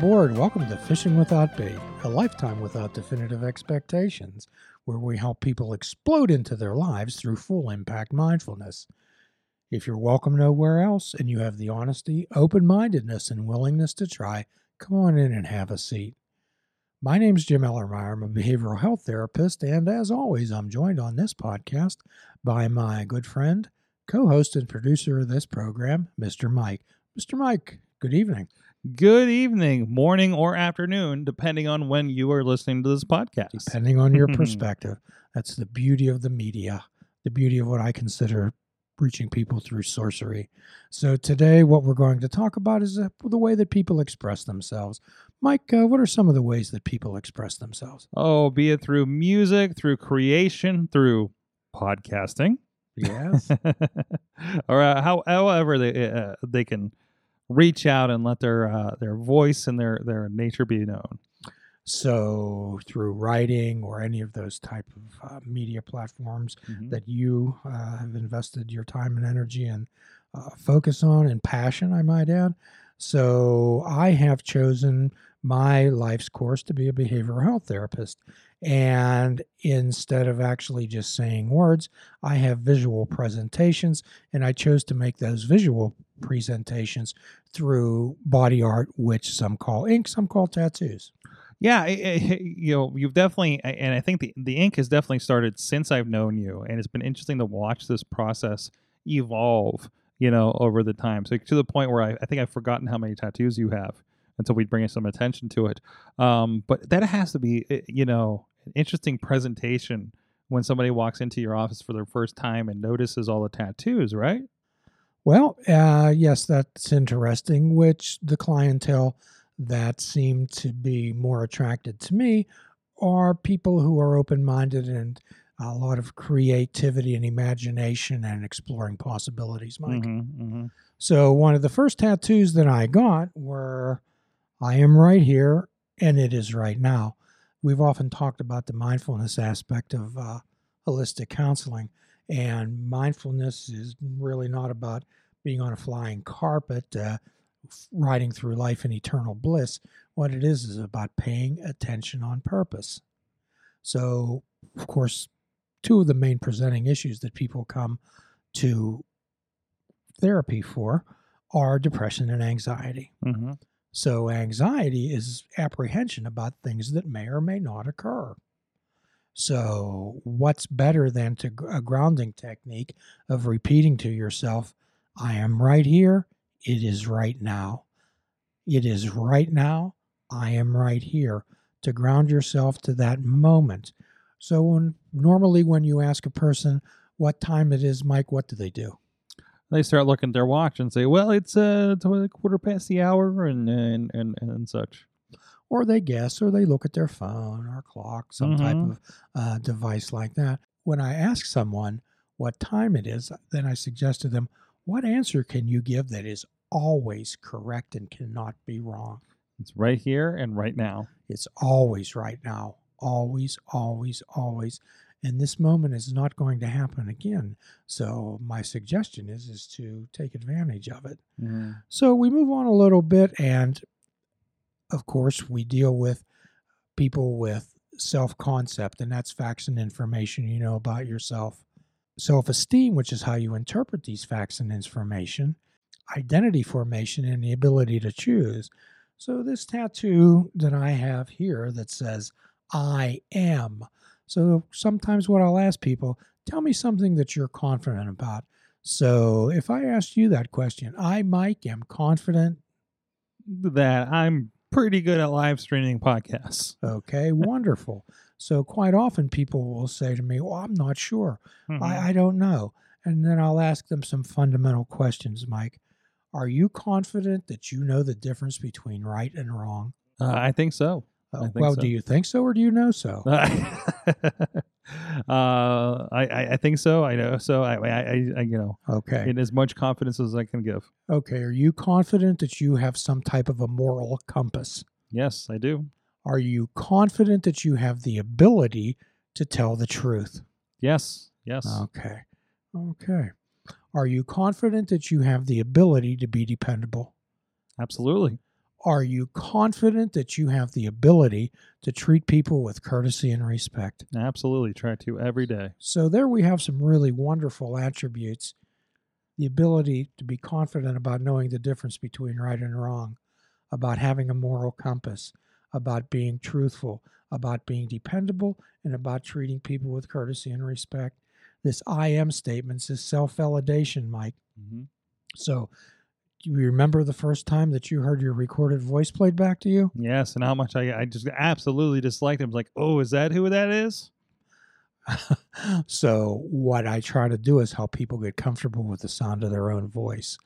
Aboard. Welcome to Fishing Without Bait, a lifetime without definitive expectations, where we help people explode into their lives through full impact mindfulness. If you're welcome nowhere else and you have the honesty, open mindedness, and willingness to try, come on in and have a seat. My name's Jim Ellermeyer. I'm a behavioral health therapist, and as always, I'm joined on this podcast by my good friend, co host, and producer of this program, Mr. Mike. Mr. Mike, good evening. Good evening, morning, or afternoon, depending on when you are listening to this podcast. Depending on your perspective. That's the beauty of the media, the beauty of what I consider reaching people through sorcery. So, today, what we're going to talk about is uh, the way that people express themselves. Mike, uh, what are some of the ways that people express themselves? Oh, be it through music, through creation, through podcasting, Yes. or uh, how, however they uh, they can reach out and let their uh, their voice and their their nature be known. so, through writing or any of those type of uh, media platforms Mhm. that you uh, have invested your time and energy and uh, focus on and passion, I might add. So, I have chosen my life's course to be a behavioral health therapist. And instead of actually just saying words, I have visual presentations, and I chose to make those visual presentations through body art, which some call ink, some call tattoos. Yeah, i i you know, you've definitely, and I think the the ink has definitely started since I've known you, and it's been interesting to watch this process evolve. You know, over the time, so to the point where I, I think I've forgotten how many tattoos you have until we bring some attention to it. Um, but that has to be, eh, you know, an interesting presentation when somebody walks into your office for their first time and notices all the tattoos, right? Well, uh, yes, that's interesting. Which the clientele that seem to be more attracted to me are people who are open minded and a lot of creativity and imagination and exploring possibilities, Mike. Mm-hmm, mm-hmm. So, one of the first tattoos that I got were I am right here and it is right now. We've often talked about the mindfulness aspect of uh, holistic counseling, and mindfulness is really not about being on a flying carpet, uh, riding through life in eternal bliss. What it is is about paying attention on purpose. So, of course, two of the main presenting issues that people come to therapy for are depression and anxiety. Mm-hmm. So, anxiety is apprehension about things that may or may not occur. So, what's better than to a grounding technique of repeating to yourself, I am right here, it is right now. It is right now, I am right here. To ground yourself to that moment. So, when, normally when you ask a person what time it is, Mike, what do they do? they start looking at their watch and say, "Well, it's uh quarter past the hour," and and and, and such. Or they guess, or they look at their phone or clock, some type Mhm. of uh, device like that. When I ask someone what time it is, then I suggest to them, what answer can you give that is always correct and cannot be wrong? It's right here and right now. It's always right now. Always, always, always. And this moment is not going to happen again. So my suggestion is is to take advantage of it. So we move on a little bit, and of course, we deal with people with self concept, and that's facts and information you know about yourself. Self esteem, which is how you interpret these facts and information, identity formation, and the ability to choose. So, this tattoo that I have here that says, I am. So, sometimes what I'll ask people, tell me something that you're confident about. So, if I asked you that question, I, Mike, am confident That I'm pretty good at live streaming podcasts. Okay, wonderful. So quite often people will say to me, "Well, I'm not sure. Mhm. I, I don't know." And then I'll ask them some fundamental questions, Mike. Are you confident that you know the difference between right and wrong? Uh, I think so. Uh, well, so. do you think so, or do you know so? uh, I, I I think so. I know. So I, I, I I, you know, Okay. in as much confidence as I can give. Okay. Are you confident that you have some type of a moral compass? Yes, I do. Are you confident that you have the ability to tell the truth? Yes, yes. Okay. Okay. Are you confident that you have the ability to be dependable? Absolutely. Are you confident that you have the ability to treat people with courtesy and respect? Absolutely. Try to every day. So, there we have some really wonderful attributes the ability to be confident about knowing the difference between right and wrong, about having a moral compass, about being truthful, about being dependable, and about treating people with courtesy and respect. This I am statements is self validation, Mike. Mm-hmm. So, you remember the first time that you heard your recorded voice played back to you? Yes, and how much I, I just absolutely disliked it. I was like, oh, is that who that is? so what I try to do is help people get comfortable with the sound of their own voice.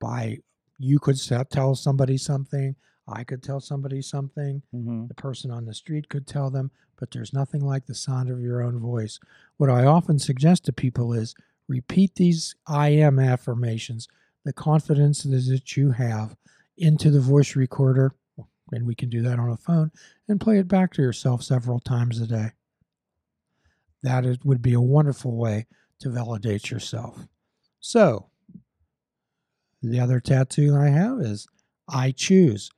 By you could tell somebody something, I could tell somebody something, mm-hmm. the person on the street could tell them, but there's nothing like the sound of your own voice. What I often suggest to people is repeat these I am affirmations, the confidence that you have into the voice recorder, and we can do that on a phone, and play it back to yourself several times a day that it would be a wonderful way to validate yourself. So, the other tattoo I have is I choose.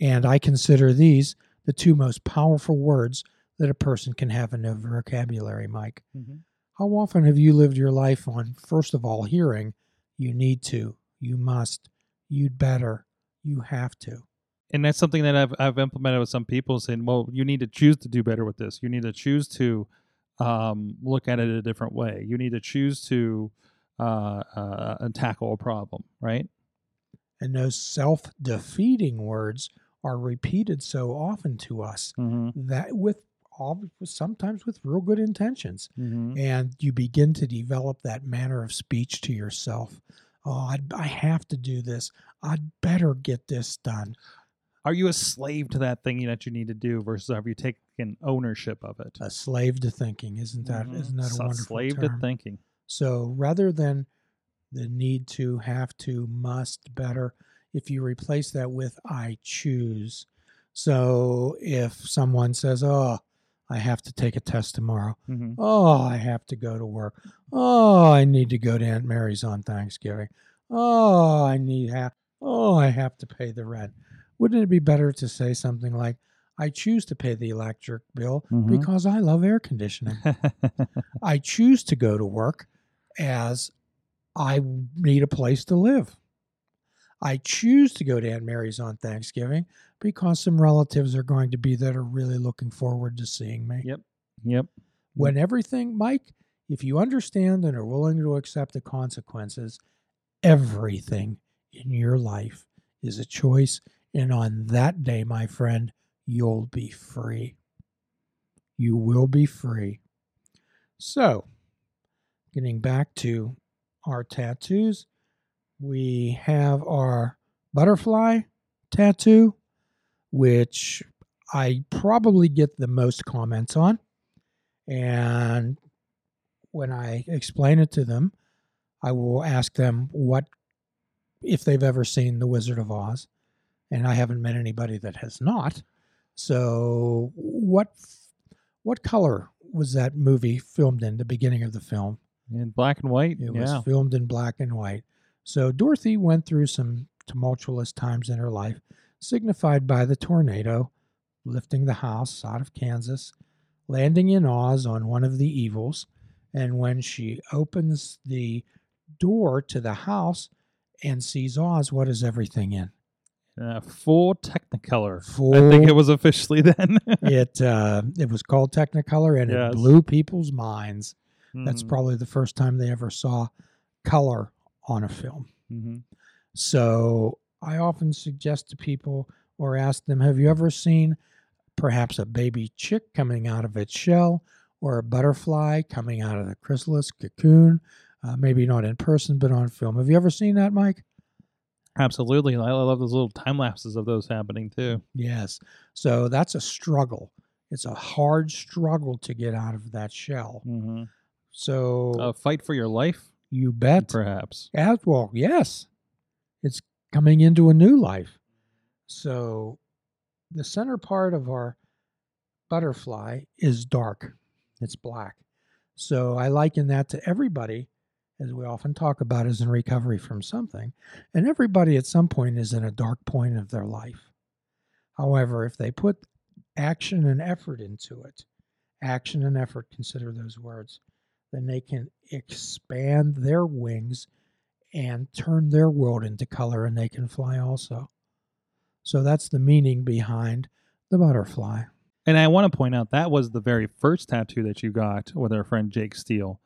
And I consider these the two most powerful words that a person can have in their vocabulary, Mike. Mm-hmm. How often have you lived your life on, first of all, hearing, you need to, you must, you'd better, you have to? And that's something that I've, I've implemented with some people saying, well, you need to choose to do better with this. You need to choose to um, look at it a different way. You need to choose to uh, uh, tackle a problem, right? And those self defeating words are repeated so often to us mm-hmm. that with all sometimes with real good intentions mm-hmm. and you begin to develop that manner of speech to yourself oh I'd, i have to do this i'd better get this done are you a slave to that thing that you need to do versus have you taken ownership of it? A slave to thinking, isn't that mm-hmm. not a so wonderful slave term? to thinking? So rather than the need to, have to, must, better, if you replace that with I choose. So if someone says, "Oh, I have to take a test tomorrow," mm-hmm. "Oh, I have to go to work," "Oh, I need to go to Aunt Mary's on Thanksgiving," "Oh, I need have," "Oh, I have to pay the rent." Wouldn't it be better to say something like, I choose to pay the electric bill mm-hmm. because I love air conditioning. I choose to go to work as I need a place to live. I choose to go to Aunt Mary's on Thanksgiving because some relatives are going to be that are really looking forward to seeing me. Yep. Yep. When everything, Mike, if you understand and are willing to accept the consequences, everything in your life is a choice and on that day, my friend, you'll be free. You will be free. So, getting back to our tattoos, we have our butterfly tattoo, which I probably get the most comments on. And when I explain it to them, I will ask them what, if they've ever seen The Wizard of Oz and I haven't met anybody that has not. So, what what color was that movie filmed in? The beginning of the film in black and white. It yeah. was filmed in black and white. So Dorothy went through some tumultuous times in her life, signified by the tornado lifting the house out of Kansas, landing in Oz on one of the evils, and when she opens the door to the house and sees Oz, what is everything in? Uh, full Technicolor. Full, I think it was officially then. it uh, it was called Technicolor, and Yes. it blew people's minds. That's Mhm, probably the first time they ever saw color on a film. mhm. So I often suggest to people or ask them, have you ever seen perhaps a baby chick coming out of its shell or a butterfly coming out of the chrysalis cocoon? Uh, maybe not in person, but on film. Have you ever seen that, Mike? Absolutely. I love those little time lapses of those happening too. Yes. So that's a struggle. It's a hard struggle to get out of that shell. Mm-hmm. So A fight for your life, you bet. perhaps. As well, yes. It's coming into a new life. So the center part of our butterfly is dark. It's black. So I liken that to everybody as we often talk about, is in recovery from something. And everybody at some point is in a dark point of their life. However, if they put action and effort into it, action and effort, consider those words, then they can expand their wings and turn their world into color and they can fly also. So that's the meaning behind the butterfly. And I want to point out that was the very first tattoo that you got with our friend Jake Steele.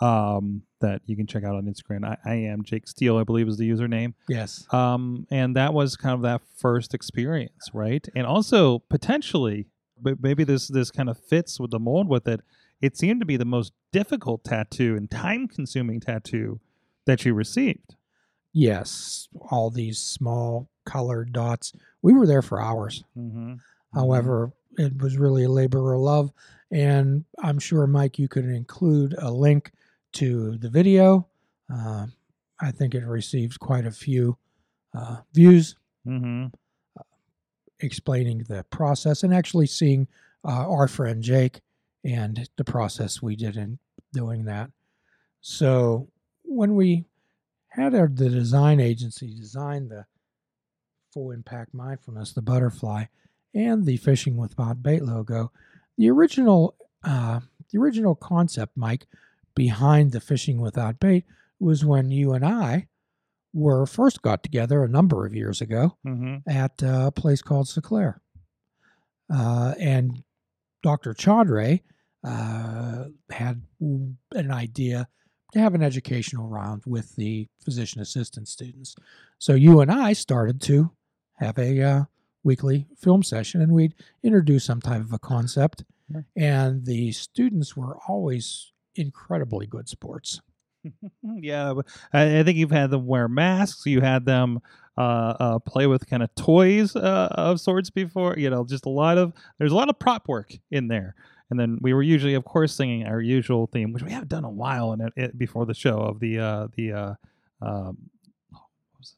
Um, that you can check out on Instagram. I, I am Jake Steele, I believe is the username. Yes. Um, and that was kind of that first experience, right? And also potentially, but maybe this this kind of fits with the mold with it. It seemed to be the most difficult tattoo and time consuming tattoo that you received. Yes, all these small colored dots. We were there for hours. Mm-hmm. However, it was really a labor of love. And I'm sure, Mike, you could include a link to the video. Uh, I think it received quite a few uh, views Mm-hmm. explaining the process and actually seeing uh, our friend Jake and the process we did in doing that. So when we had our, the design agency design the full impact mindfulness, the butterfly, and the fishing without bait logo, the original uh, the original concept, Mike, behind the fishing without bait was when you and I were first got together a number of years ago Mm-hmm. at a place called Seclair. Uh, and Dr. Chaudhry uh, had an idea to have an educational round with the physician assistant students. So you and I started to have a uh, weekly film session and we'd introduce some type of a concept. And the students were always incredibly good sports. Yeah, I, I think you've had them wear masks. You had them uh, uh, play with kind of toys uh, of sorts before. You know, just a lot of there's a lot of prop work in there. And then we were usually, of course, singing our usual theme, which we haven't done a while in it, it before the show of the uh, the uh, um, what was?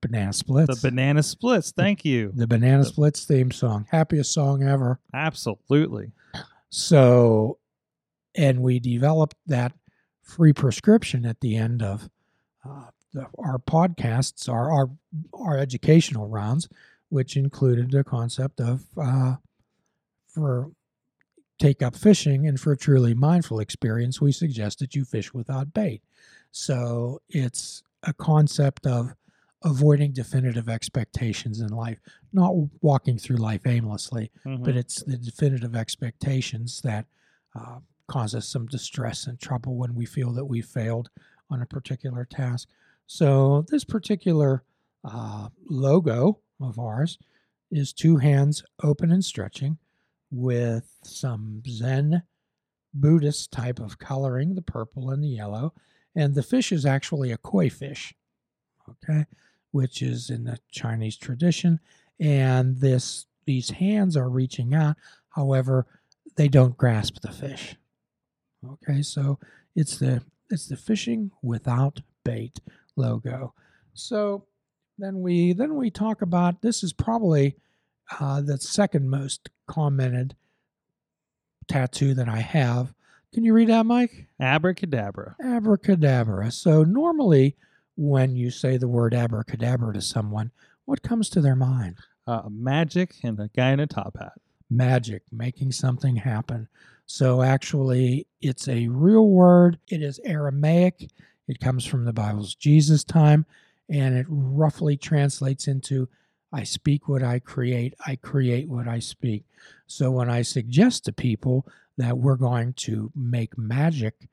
Banana Splits. the banana splits. Thank you. the Banana the- Splits theme song. Happiest song ever. Absolutely. So, and we developed that free prescription at the end of uh, the, our podcasts, our, our our educational rounds, which included the concept of uh, for take up fishing and for a truly mindful experience, we suggest that you fish without bait. So it's a concept of avoiding definitive expectations in life, not walking through life aimlessly, Mhm. but it's the definitive expectations that uh, cause us some distress and trouble when we feel that we failed on a particular task. So, this particular uh, logo of ours is two hands open and stretching with some Zen Buddhist type of coloring, the purple and the yellow. And the fish is actually a koi fish, okay, which is in the Chinese tradition. And this these hands are reaching out. However, they don't grasp the fish. Okay, so it's the it's the fishing without bait logo. So then we then we talk about this is probably uh, the second most commented tattoo that I have. Can you read that, Mike? Abracadabra. Abracadabra. So normally when you say the word abracadabra to someone, what comes to their mind? Uh, magic and a guy in a top hat. magic, making something happen. So actually, it's a real word. It is Aramaic. It comes from the Bible's Jesus time, and it roughly translates into I speak what I create, I create what I speak. So when I suggest to people that we're going to make magic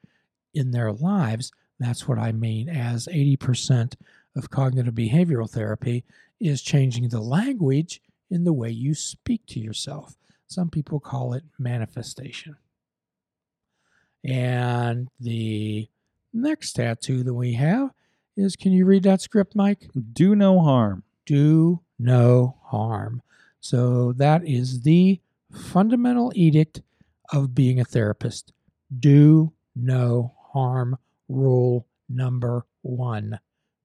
in their lives, that's what I mean as 80% of cognitive behavioral therapy is changing the language in the way you speak to yourself. Some people call it manifestation. And the next tattoo that we have is can you read that script, Mike? Do no harm. Do no harm. So that is the fundamental edict of being a therapist. Do no harm. Rule number one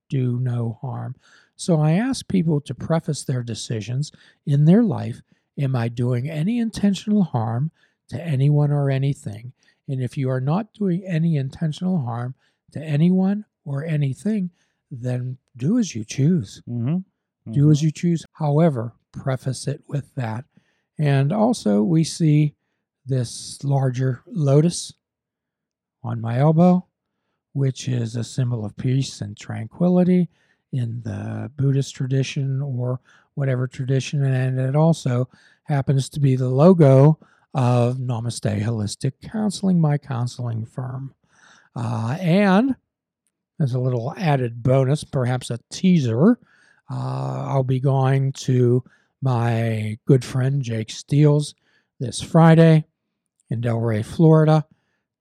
do no harm. So I ask people to preface their decisions in their life Am I doing any intentional harm to anyone or anything? And if you are not doing any intentional harm to anyone or anything, then do as you choose. Mm-hmm. Do as you choose. However, preface it with that. And also, we see this larger lotus on my elbow, which is a symbol of peace and tranquility in the Buddhist tradition or whatever tradition. And it also happens to be the logo of Namaste Holistic Counseling, my counseling firm. Uh, and as a little added bonus, perhaps a teaser, uh, I'll be going to my good friend Jake Steele's this Friday in Delray, Florida,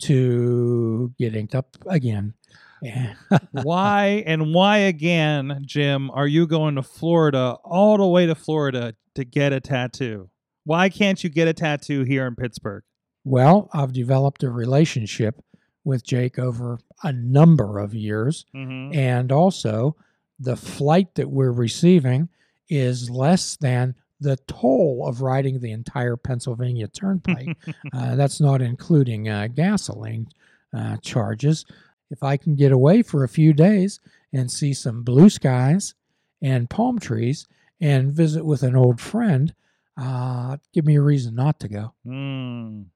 to get inked up again. why and why again, Jim, are you going to Florida, all the way to Florida to get a tattoo? Why can't you get a tattoo here in Pittsburgh? Well, I've developed a relationship with Jake over a number of years. Mm-hmm. And also, the flight that we're receiving is less than the toll of riding the entire Pennsylvania Turnpike. uh, that's not including uh, gasoline uh, charges. If I can get away for a few days and see some blue skies and palm trees and visit with an old friend, uh, give me a reason not to go. Mm.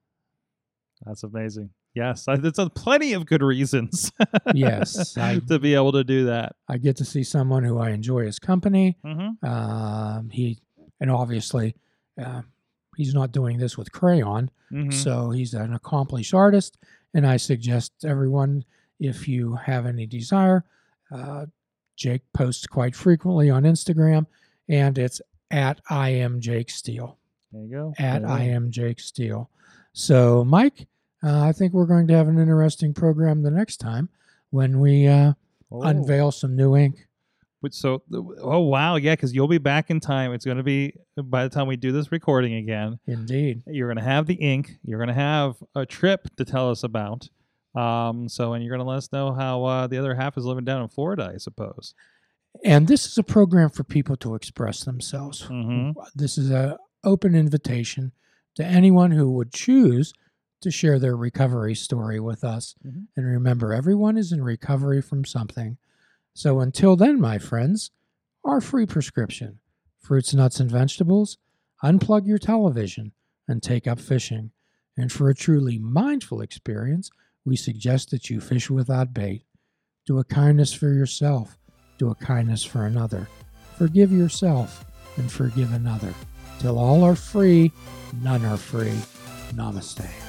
That's amazing. Yes, I, there's a plenty of good reasons. Yes, I- to be able to do that. I get to see someone who I enjoy his company. Mm-hmm. Um, he and obviously uh, he's not doing this with crayon, Mm-hmm. so he's an accomplished artist. And I suggest everyone, if you have any desire, uh, Jake posts quite frequently on Instagram, and it's at I am Jake Steele. there you go. At There I am Jake Steele. So, Mike, uh, I think we're going to have an interesting program the next time when we uh, Oh. unveil some new ink. But so, oh wow, yeah, because you'll be back in time. It's going to be by the time we do this recording again. Indeed. You're going to have the ink. You're going to have a trip to tell us about. Um, so, and you're going to let us know how uh, the other half is living down in Florida, I suppose. And this is a program for people to express themselves. Mhm. This is an open invitation to anyone who would choose to share their recovery story with us. Mhm. And remember, everyone is in recovery from something. So until then, my friends, our free prescription fruits, nuts, and vegetables, unplug your television and take up fishing. And for a truly mindful experience, we suggest that you fish without bait. Do a kindness for yourself, do a kindness for another. Forgive yourself and forgive another. Till all are free, none are free. Namaste.